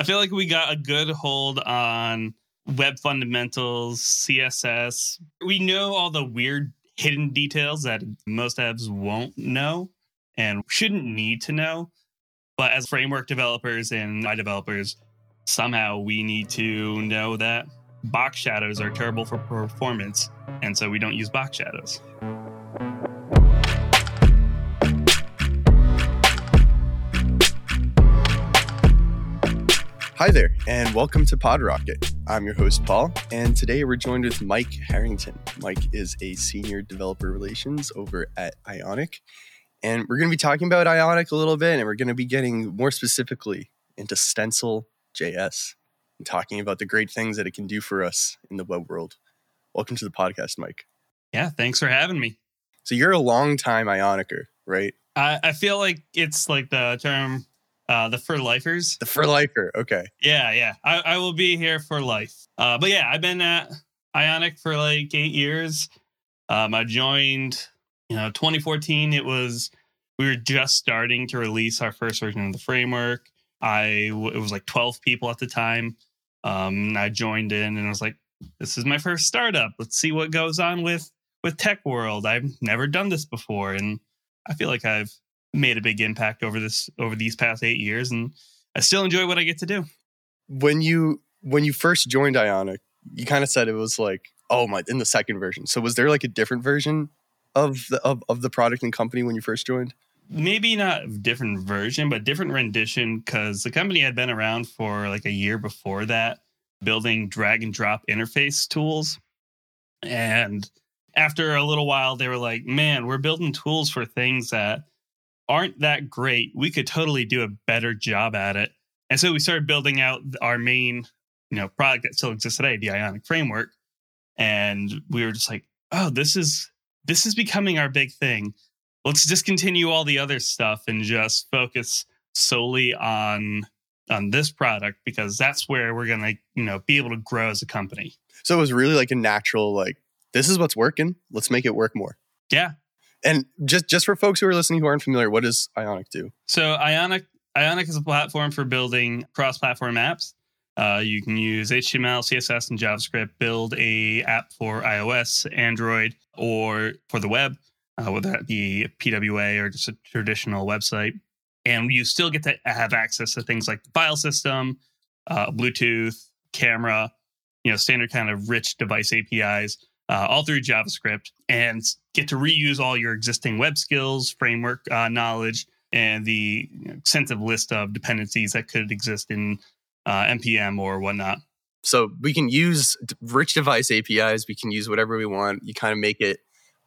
I feel like we got a good hold on web fundamentals, CSS. We know all the weird hidden details that most devs won't know and shouldn't need to know. But as framework developers and UI developers, somehow we need to know that box shadows are terrible for performance. And so we don't use box shadows. Hi there, and welcome to PodRocket. I'm your host, Paul, and today we're joined with Mike Hartington. Mike is a senior developer relations over at Ionic, and we're going to be talking about Ionic a little bit, and we're going to be getting more specifically into Stencil JS and talking about the great things that it can do for us in the web world. Welcome to the podcast, Mike. Yeah, thanks for having me. So you're a long time Ionicer, right? I, I feel like it's like the term uh, the for lifers. The for lifer. Okay. Yeah, yeah. I, I will be here for life. Uh, but yeah, I've been at Ionic for like eight years. Um, I joined, you know, 2014. It was we were just starting to release our first version of the framework. I it was like 12 people at the time. Um, I joined in and I was like, this is my first startup. Let's see what goes on with with tech world. I've never done this before, and I feel like I've made a big impact over this over these past eight years, and I still enjoy what I get to do. When you when you first joined Ionic, you kind of said it was like, oh my, in the second version. So was there like a different version of the of, of the product and company when you first joined? Maybe not different version, but different rendition because the company had been around for like a year before that, building drag and drop interface tools. And after a little while, they were like, man, we're building tools for things that aren't that great. We could totally do a better job at it. And so we started building out our main, you know, product that still exists today, the Ionic framework. And we were just like, oh, this is this is becoming our big thing. Let's discontinue all the other stuff and just focus solely on on this product because that's where we're gonna, you know, be able to grow as a company. So it was really like a natural, like, this is what's working. Let's make it work more. Yeah. And just just for folks who are listening who aren't familiar, what does Ionic do? So Ionic Ionic is a platform for building cross-platform apps. Uh, you can use HTML, CSS, and JavaScript. Build a app for iOS, Android, or for the web, uh, whether that be PWA or just a traditional website. And you still get to have access to things like the file system, uh, Bluetooth, camera, you know, standard kind of rich device APIs uh, all through JavaScript and get to reuse all your existing web skills, framework uh, knowledge, and the extensive list of dependencies that could exist in uh, npm or whatnot. So we can use rich device APIs. We can use whatever we want. You kind of make it.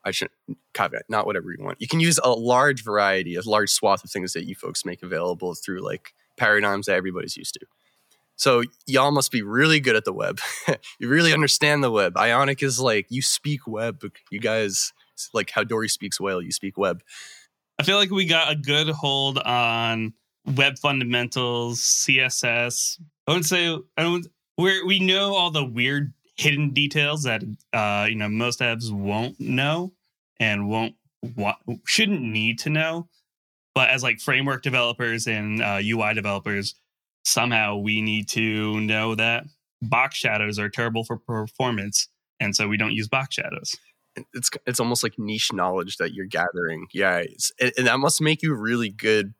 I shouldn't caveat, not whatever you want. You can use a large variety, a large swath of things that you folks make available through like paradigms that everybody's used to. So y'all must be really good at the web. you really understand the web. Ionic is like you speak web. You guys like how Dory speaks whale. You speak web. I feel like we got a good hold on web fundamentals, CSS. I would say I don't. We we know all the weird hidden details that uh, you know most apps won't know and won't wa- shouldn't need to know. But as like framework developers and uh, UI developers, somehow we need to know that box shadows are terrible for performance and so we don't use box shadows. It's it's almost like niche knowledge that you're gathering. Yeah and, that must make you a really good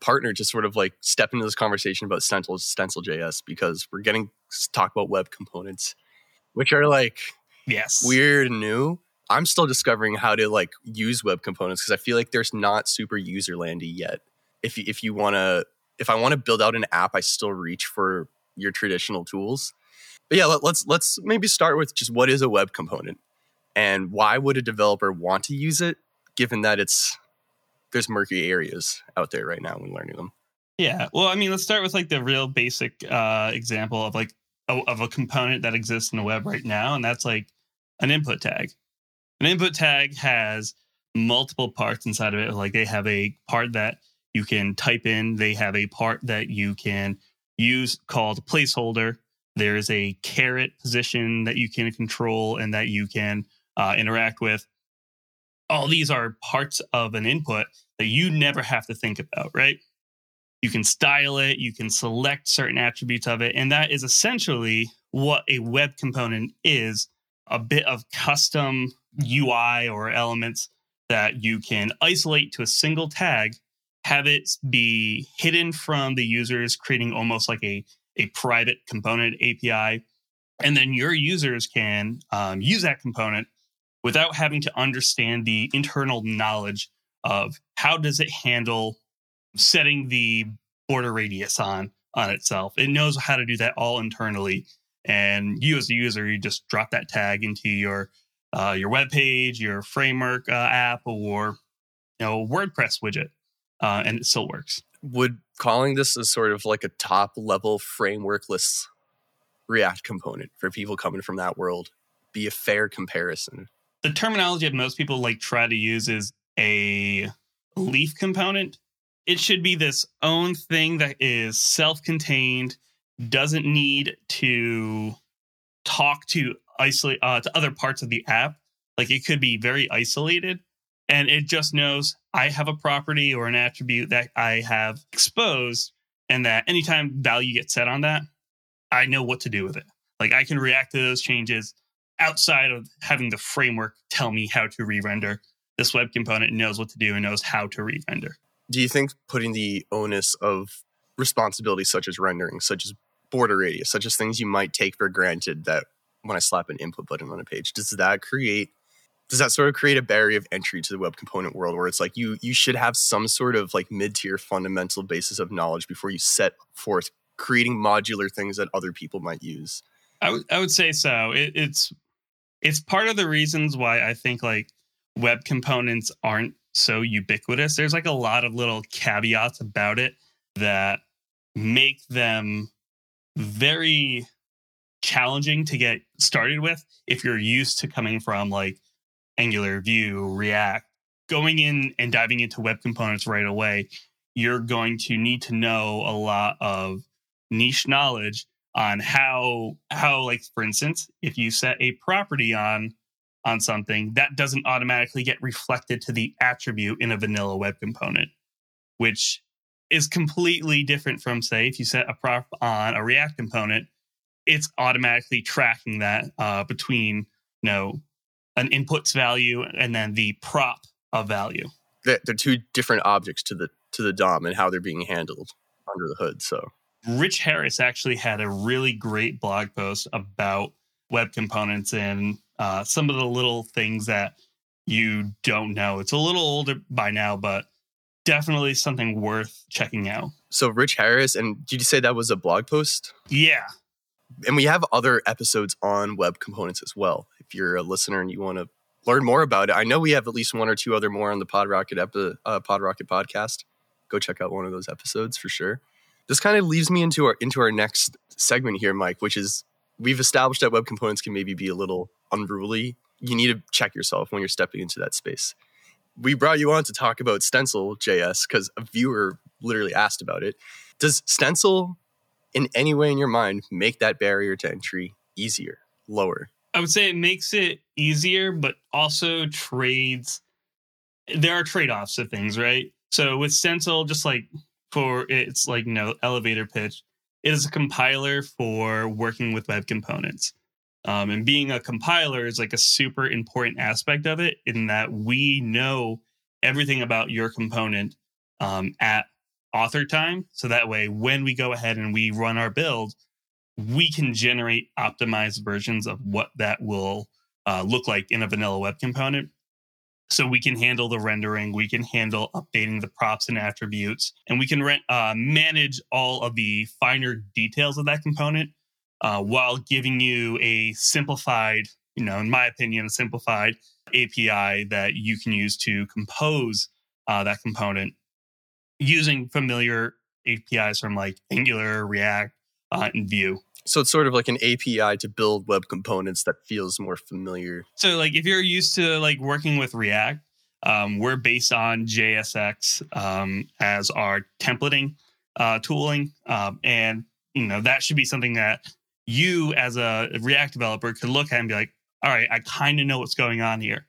partner to sort of like step into this conversation about stencil stencil js because we're getting talk about web components which are like yes. weird and new. I'm still discovering how to like use web components because i feel like there's not super user landy yet. If you, if you want to if I want to build out an app, I still reach for your traditional tools. But yeah, let, let's let's maybe start with just what is a web component and why would a developer want to use it, given that it's there's murky areas out there right now when learning them. Yeah, well, I mean, let's start with like the real basic uh, example of like a, of a component that exists in the web right now, and that's like an input tag. An input tag has multiple parts inside of it. Like they have a part that you can type in. They have a part that you can use called placeholder. There's a caret position that you can control and that you can uh, interact with. All these are parts of an input that you never have to think about, right? You can style it, you can select certain attributes of it. And that is essentially what a web component is a bit of custom UI or elements that you can isolate to a single tag, have it be hidden from the users, creating almost like a, a private component API. And then your users can um, use that component without having to understand the internal knowledge of how does it handle setting the border radius on on itself. It knows how to do that all internally. And you as a user, you just drop that tag into your uh, your web page, your framework uh, app, or you know WordPress widget, uh, and it still works. Would calling this as sort of like a top level frameworkless React component for people coming from that world be a fair comparison? The terminology that most people like try to use is a leaf component. It should be this own thing that is self-contained, doesn't need to talk to isolate uh, to other parts of the app. Like it could be very isolated, and it just knows I have a property or an attribute that I have exposed, and that anytime value gets set on that, I know what to do with it. Like I can react to those changes outside of having the framework tell me how to re-render. This web component knows what to do and knows how to re-render. Do you think putting the onus of responsibilities such as rendering, such as border radius, such as things you might take for granted that when I slap an input button on a page, does that create does that sort of create a barrier of entry to the web component world where it's like you you should have some sort of like mid-tier fundamental basis of knowledge before you set forth creating modular things that other people might use I would I would say so. It, it's it's part of the reasons why I think like web components aren't so ubiquitous. There's like a lot of little caveats about it that make them very challenging to get started with if you're used to coming from like Angular, Vue, React. Going in and diving into web components right away, you're going to need to know a lot of niche knowledge on how how like for instance if you set a property on on something that doesn't automatically get reflected to the attribute in a vanilla web component which is completely different from say if you set a prop on a react component it's automatically tracking that uh, between you know an inputs value and then the prop of value they're, they're two different objects to the to the dom and how they're being handled under the hood so Rich Harris actually had a really great blog post about web components and uh, some of the little things that you don't know. It's a little older by now, but definitely something worth checking out. So, Rich Harris, and did you say that was a blog post? Yeah. And we have other episodes on web components as well. If you're a listener and you want to learn more about it, I know we have at least one or two other more on the PodRocket epi- uh, PodRocket podcast. Go check out one of those episodes for sure this kind of leads me into our into our next segment here, Mike, which is we've established that web components can maybe be a little unruly. You need to check yourself when you're stepping into that space. We brought you on to talk about Stencil JS because a viewer literally asked about it. Does Stencil, in any way in your mind, make that barrier to entry easier, lower? I would say it makes it easier, but also trades. There are trade offs of things, right? So with Stencil, just like for its like you know elevator pitch it is a compiler for working with web components um, and being a compiler is like a super important aspect of it in that we know everything about your component um, at author time. So that way when we go ahead and we run our build we can generate optimized versions of what that will uh, look like in a vanilla web component. So we can handle the rendering, we can handle updating the props and attributes, and we can re- uh, manage all of the finer details of that component uh, while giving you a simplified, you know, in my opinion, a simplified API that you can use to compose uh, that component using familiar APIs from like Angular, React, uh, and Vue. So it's sort of like an API to build web components that feels more familiar. So like if you're used to like working with React, um, we're based on JSX um, as our templating uh, tooling, um, and you know that should be something that you as a React developer could look at and be like, all right, I kind of know what's going on here.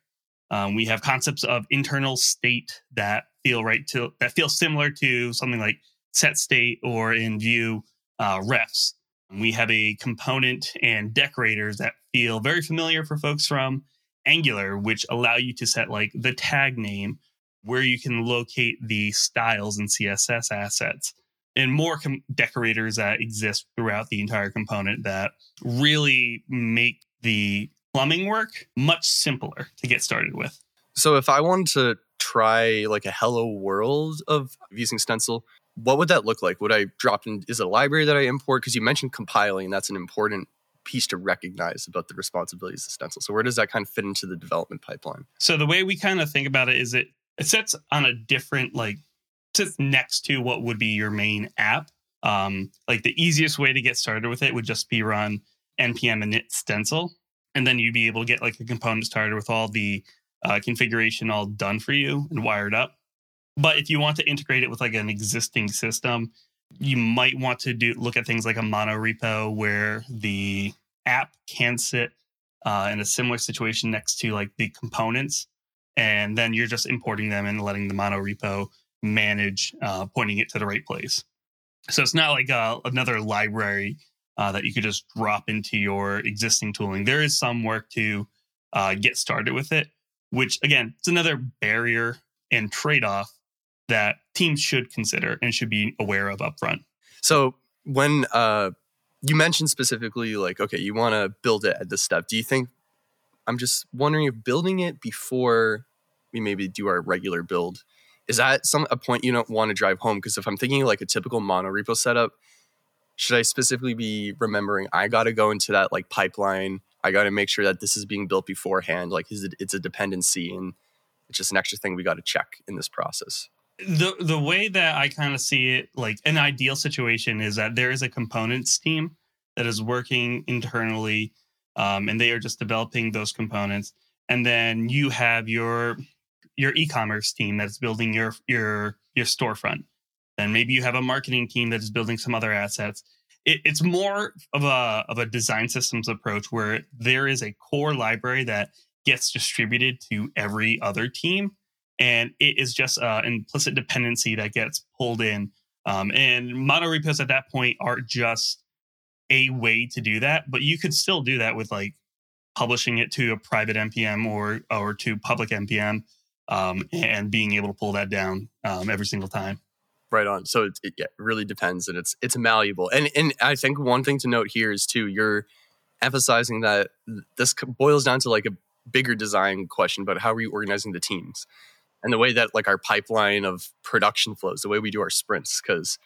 Um, we have concepts of internal state that feel right to that feel similar to something like set state or in Vue uh, refs. We have a component and decorators that feel very familiar for folks from Angular, which allow you to set like the tag name, where you can locate the styles and CSS assets, and more com- decorators that exist throughout the entire component that really make the plumbing work much simpler to get started with. So if I wanted to try like a hello world of using Stencil, what would that look like? Would I drop in? Is it a library that I import? Because you mentioned compiling, that's an important piece to recognize about the responsibilities of Stencil. So where does that kind of fit into the development pipeline? So the way we kind of think about it is it it sits on a different like sits next to what would be your main app. Um, like the easiest way to get started with it would just be run npm init stencil, and then you'd be able to get like a component started with all the uh, configuration all done for you and wired up. But if you want to integrate it with like an existing system, you might want to do look at things like a mono repo where the app can sit uh, in a similar situation next to like the components, and then you're just importing them and letting the mono repo manage uh, pointing it to the right place. So it's not like uh, another library uh, that you could just drop into your existing tooling. There is some work to uh, get started with it, which again, it's another barrier and trade off that teams should consider and should be aware of upfront. So when uh, you mentioned specifically, like, okay, you want to build it at this step, do you think? I'm just wondering if building it before we maybe do our regular build is that some a point you don't want to drive home? Because if I'm thinking like a typical mono repo setup, should I specifically be remembering I got to go into that like pipeline? I got to make sure that this is being built beforehand. Like, is it, it's a dependency and it's just an extra thing we got to check in this process the the way that I kind of see it, like an ideal situation, is that there is a components team that is working internally, um, and they are just developing those components, and then you have your your e-commerce team that's building your your your storefront, and maybe you have a marketing team that is building some other assets. It, it's more of a of a design systems approach where there is a core library that gets distributed to every other team and it is just uh, an implicit dependency that gets pulled in. Um, and mono repos at that point are just a way to do that, but you could still do that with like publishing it to a private npm or or to public npm, um, and being able to pull that down um, every single time. Right on. So it, it, yeah, really depends, and it's it's malleable. And and I think one thing to note here is too you're emphasizing that this boils down to like a bigger design question about how are you organizing the teams and the way that like our pipeline of production flows, the way we do our sprints, because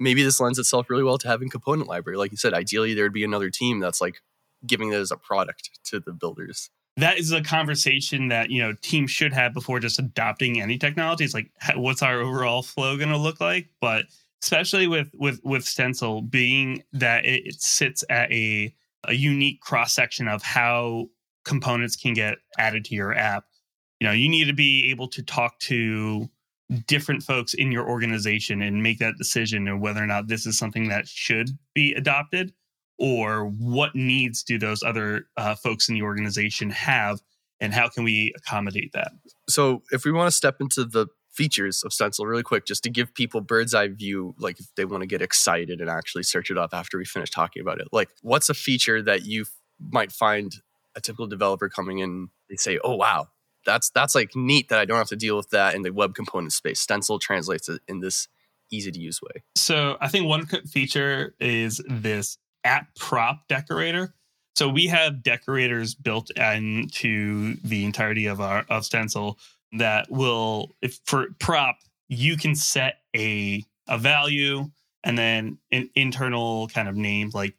maybe this lends itself really well to having component library. Like you said, ideally there'd be another team that's like giving it as a product to the builders. That is a conversation that you know teams should have before just adopting any technology. It's like, what's our overall flow going to look like? But especially with with with Stencil, being that it, it sits at a a unique cross section of how components can get added to your app you know you need to be able to talk to different folks in your organization and make that decision of whether or not this is something that should be adopted or what needs do those other uh, folks in the organization have and how can we accommodate that so if we want to step into the features of stencil really quick just to give people bird's eye view like if they want to get excited and actually search it up after we finish talking about it like what's a feature that you might find a typical developer coming in they say oh wow that's that's like neat that I don't have to deal with that in the web component space. Stencil translates it in this easy to use way. So I think one feature is this at prop decorator. So we have decorators built into the entirety of our of Stencil that will, if for prop, you can set a a value and then an internal kind of name like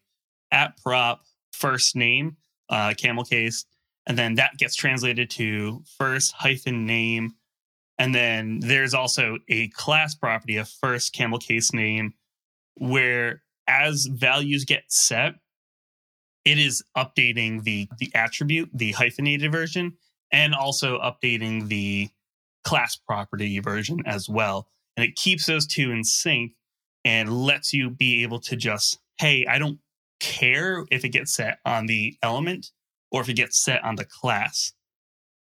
at prop first name, uh, camel case, and then that gets translated to first hyphen name and then there's also a class property of first camel case name where as values get set it is updating the the attribute the hyphenated version and also updating the class property version as well and it keeps those two in sync and lets you be able to just hey i don't care if it gets set on the element or if it gets set on the class.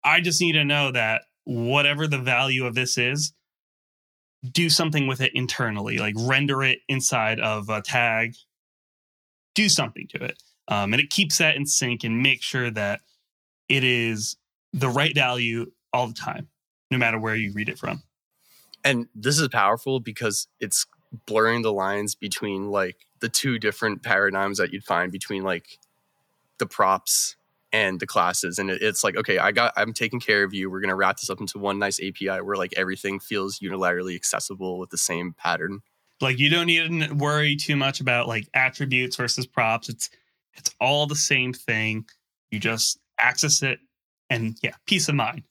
I just need to know that whatever the value of this is, do something with it internally, like render it inside of a tag, do something to it. Um, and it keeps that in sync and make sure that it is the right value all the time, no matter where you read it from. And this is powerful because it's blurring the lines between like the two different paradigms that you'd find between like the props and the classes and it, it's like okay i got i'm taking care of you. We're going to wrap this up into one nice api where like everything feels unilaterally accessible with the same pattern. Like you don't need to worry too much about like attributes versus props. It's it's all the same thing. You just access it and yeah peace of mind.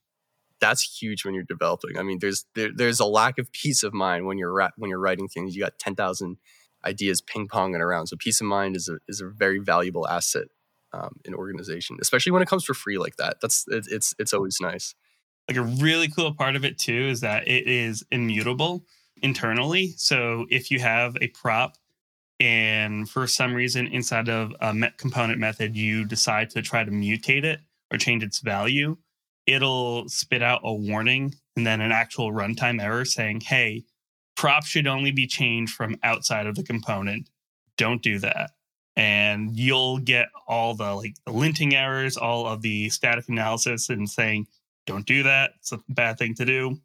That's huge when you're developing. I mean there's there, there's a lack of peace of mind when you're ra- when you're writing things. You got 10,000 ideas ping ponging around. So peace of mind is a is a very valuable asset um, in organization, especially when it comes for free like that. That's it, it's it's always nice. Like a really cool part of it too is that it is immutable internally. So if you have a prop and for some reason inside of a met component method you decide to try to mutate it or change its value, it'll spit out a warning and then an actual runtime error saying, "Hey, prop should only be changed from outside of the component. Don't do that." And you'll get all the like the linting errors, all of the static analysis, and saying, "Don't do that. It's a bad thing to do."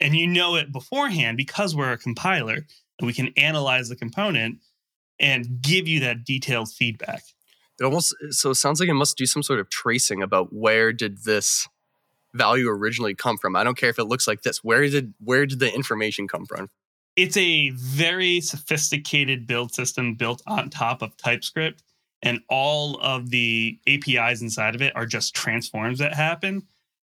And you know it beforehand because we're a compiler and we can analyze the component and give you that detailed feedback. It almost so it sounds like it must do some sort of tracing about where did this value originally come from. I don't care if it looks like this. Where did where did the information come from? It's a very sophisticated build system built on top of TypeScript, and all of the APIs inside of it are just transforms that happen.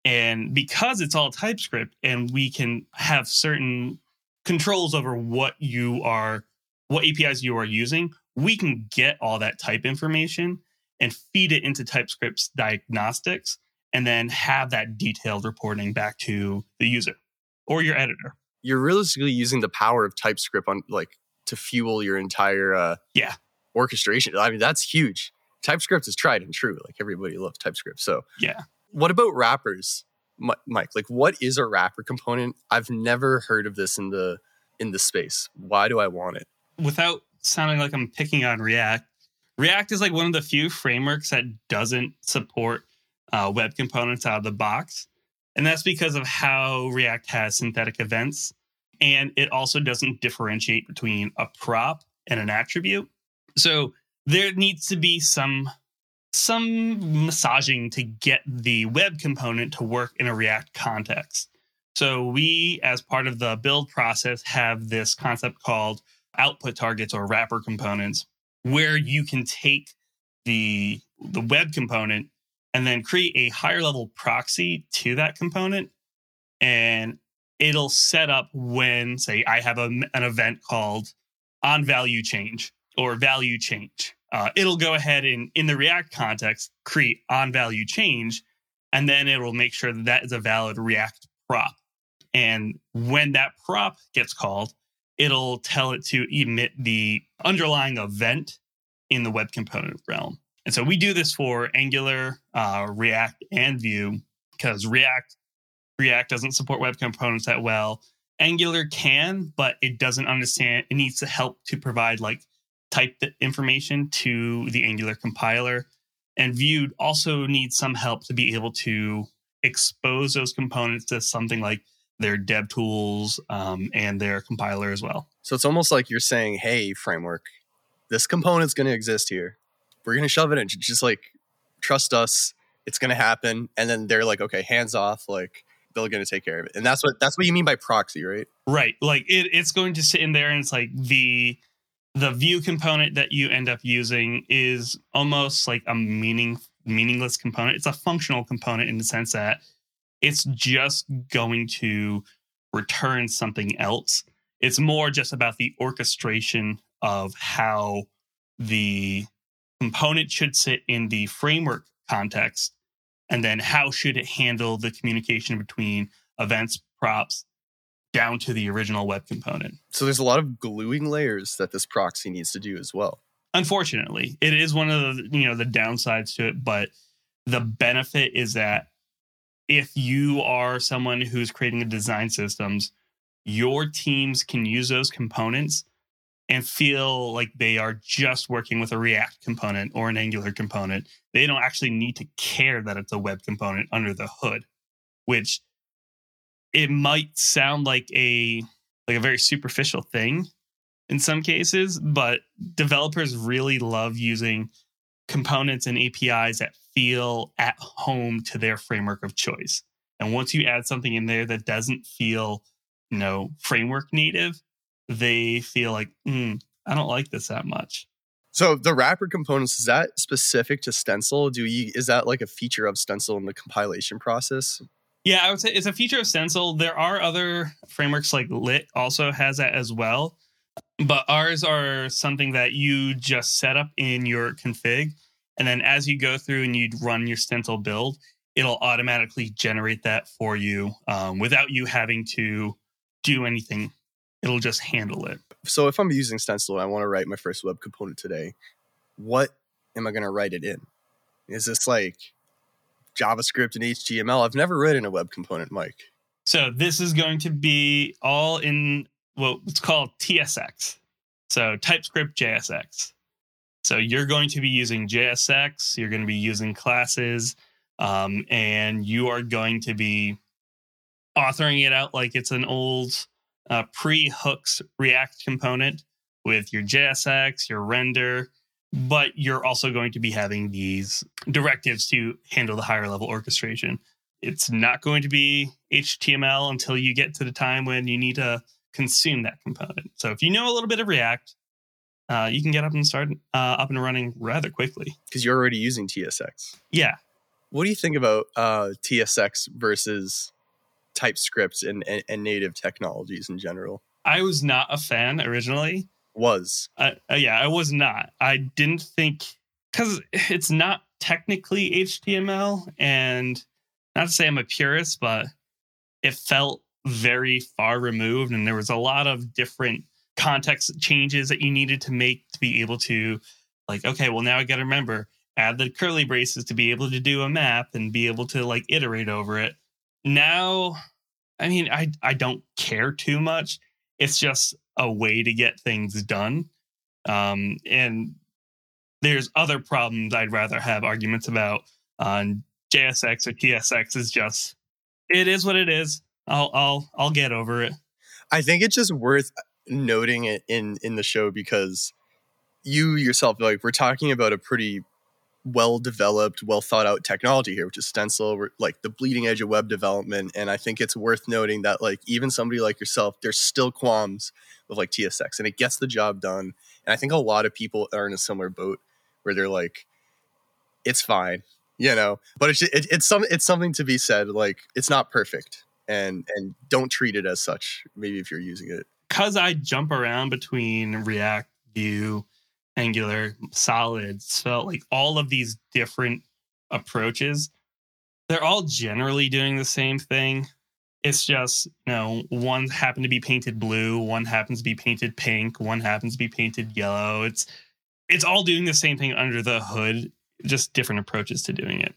And because it's all TypeScript, and we can have certain controls over what you are, what APIs you are using, we can get all that type information and feed it into TypeScript's diagnostics, and then have that detailed reporting back to the user or your editor you're realistically using the power of TypeScript on like to fuel your entire uh, yeah orchestration. I mean, that's huge. TypeScript is tried and true. Like everybody loves TypeScript. So yeah. What about wrappers, Mike? Like, what is a wrapper component? I've never heard of this in the in the space. Why do I want it? Without sounding like I'm picking on React, React is like one of the few frameworks that doesn't support uh, web components out of the box. And that's because of how React has synthetic events. And it also doesn't differentiate between a prop and an attribute. So there needs to be some some massaging to get the web component to work in a React context. So we, as part of the build process, have this concept called output targets or wrapper components, where you can take the the web component and then create a higher level proxy to that component. And it'll set up when, say, I have a, an event called on value change or value change. Uh, it'll go ahead and, in the React context, create on value change, and then it will make sure that that is a valid React prop. And when that prop gets called, it'll tell it to emit the underlying event in the web component realm. And so we do this for Angular, uh, React, and Vue because React React doesn't support web components that well. Angular can, but it doesn't understand. It needs to help to provide like type information to the Angular compiler. And Vue also needs some help to be able to expose those components to something like their dev tools um, and their compiler as well. So it's almost like you're saying, hey, framework, this component's going to exist here we're gonna shove it in. Just like trust us, it's gonna happen. And then they're like, okay, hands off. Like they're gonna take care of it. And that's what that's what you mean by proxy, right? Right. Like it, it's going to sit in there, and it's like the the view component that you end up using is almost like a meaning meaningless component. It's a functional component in the sense that it's just going to return something else. It's more just about the orchestration of how the component should sit in the framework context and then how should it handle the communication between events props down to the original web component. So there's a lot of gluing layers that this proxy needs to do as well. Unfortunately it is one of the you know the downsides to it but the benefit is that if you are someone who's creating a design systems your teams can use those components and feel like they are just working with a React component or an Angular component. They don't actually need to care that it's a web component under the hood, which it might sound like a like a very superficial thing in some cases, but developers really love using components and APIs that feel at home to their framework of choice. And once you add something in there that doesn't feel, you know, framework native, they feel like, mm, I don't like this that much. So the wrapper components is that specific to Stencil? Do you is that like a feature of Stencil in the compilation process? Yeah, I would say it's a feature of Stencil. There are other frameworks like Lit also has that as well, but ours are something that you just set up in your config, and then as you go through and you run your Stencil build, it'll automatically generate that for you um, without you having to do anything. It'll just handle it. So if I'm using Stencil and I want to write my first web component today, what am I going to write it in? Is this like JavaScript and HTML? I've never written a web component, Mike. So this is going to be all in what's called TSX. So TypeScript JSX. So you're going to be using JSX, you're going to be using classes, um, and you are going to be authoring it out like it's an old uh, pre hooks React component with your JSX, your render, but you're also going to be having these directives to handle the higher level orchestration. It's not going to be HTML until you get to the time when you need to consume that component. So if you know a little bit of React, uh, you can get up and start uh, up and running rather quickly because you're already using TSX. Yeah. What do you think about uh, TSX versus TypeScript and, and, and, native technologies in general? I was not a fan originally. Was uh, yeah, I was not. I didn't think because it's not technically HTML, and not to say I'm a purist, but it felt very far removed, and there was a lot of different context changes that you needed to make to be able to like okay well now i got to remember add the curly braces to be able to do a map and be able to like iterate over it now i mean i i don't care too much. It's just a way to get things done. Um and there's other problems i'd rather have arguments about on jsx or tsx is just it is what it is. I'll i'll i'll get over it. I think it's just worth noting it in in the show because you yourself like we're talking about a pretty well developed, well thought out technology here, which is Stencil, like the bleeding edge of web development. And I think it's worth noting that like even somebody like yourself, there's still qualms with like TSX, and it gets the job done. And I think a lot of people are in a similar boat where they're like, it's fine, you know. But it's it, it's some it's something to be said. Like it's not perfect, and and don't treat it as such. Maybe if you're using it because I jump around between React, Vue, Angular, Solid, Svelte like all of these different approaches, they're all generally doing the same thing. It's just, you know, one happened to be painted blue, one happens to be painted pink, one happens to be painted yellow. It's it's all doing the same thing under the hood, just different approaches to doing it.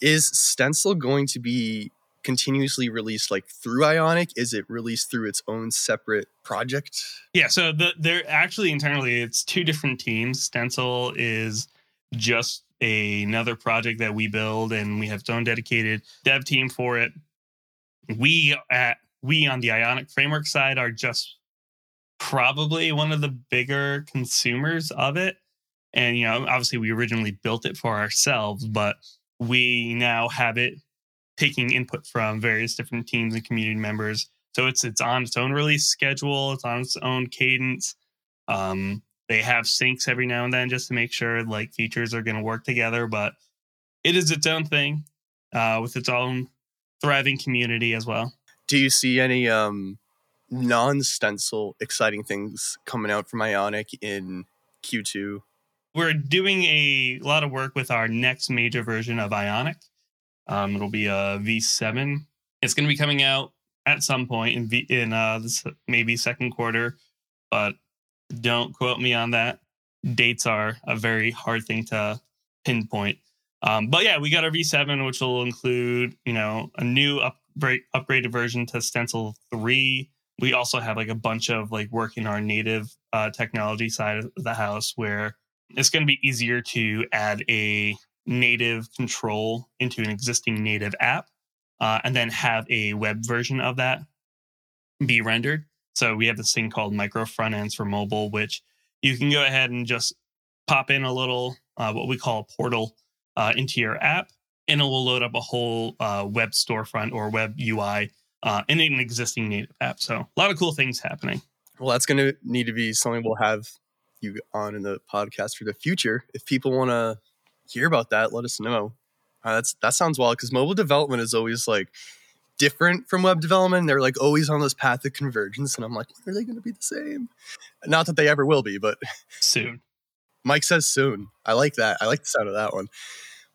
Is Stencil going to be continuously released like through Ionic? Is it released through its own separate project? Yeah, so the, they're actually internally it's two different teams. Stencil is just a, another project that we build and we have its own dedicated dev team for it. We at we on the Ionic framework side are just probably one of the bigger consumers of it. And you know, obviously we originally built it for ourselves, but we now have it taking input from various different teams and community members. So it's it's on its own release schedule. It's on its own cadence. Um, they have syncs every now and then just to make sure like features are going to work together. But it is its own thing uh, with its own thriving community as well. Do you see any um, non-stencil exciting things coming out from Ionic in Q2? We're doing a lot of work with our next major version of Ionic. Um, it'll be a V7. It's going to be coming out at some point in v, in uh, this maybe second quarter, but don't quote me on that. Dates are a very hard thing to pinpoint. Um, but yeah, we got our V7, which will include you know a new upgrade upgraded version to Stencil three, we also have like a bunch of like working our native uh, technology side of the house where it's going to be easier to add a native control into an existing native app uh, and then have a web version of that be rendered. So we have this thing called micro front ends for mobile, which you can go ahead and just pop in a little uh, what we call a portal uh, into your app, and it will load up a whole uh, web storefront or web UI uh, in an existing native app. So a lot of cool things happening. Well, that's going to need to be something we'll have you on in the podcast for the future. If people want to hear about that, let us know. Uh, that's that sounds wild because mobile development is always like different from web development. They're like always on this path of convergence, and I'm like, are they going to be the same? Not that they ever will be, but soon. Mike says soon. I like that. I like the sound of that one.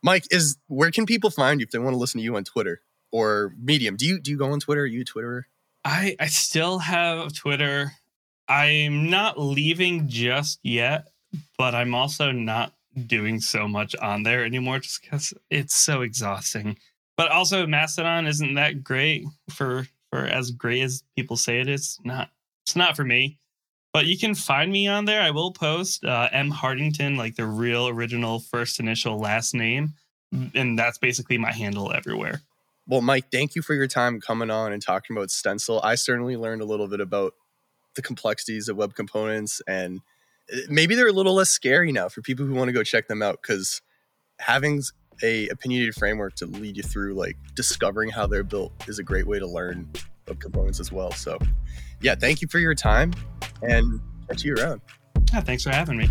Mike, is where can people find you if they want to listen to you on Twitter or Medium? Do you do you go on Twitter? Are you a Twitterer? I I still have Twitter. I'm not leaving just yet, but I'm also not doing so much on there anymore just because it's so exhausting. But also Mastodon isn't that great for for as great as people say it is. Not it's not for me. But you can find me on there. I will post uh, M Hartington, like the real original first initial last name, and that's basically my handle everywhere. Well, Mike, thank you for your time coming on and talking about Stencil. I certainly learned a little bit about the complexities of web components, and maybe they're a little less scary now for people who want to go check them out because having a opinionated framework to lead you through like discovering how they're built is a great way to learn of components as well. So, yeah, thank you for your time and catch you around. Yeah, thanks for having me.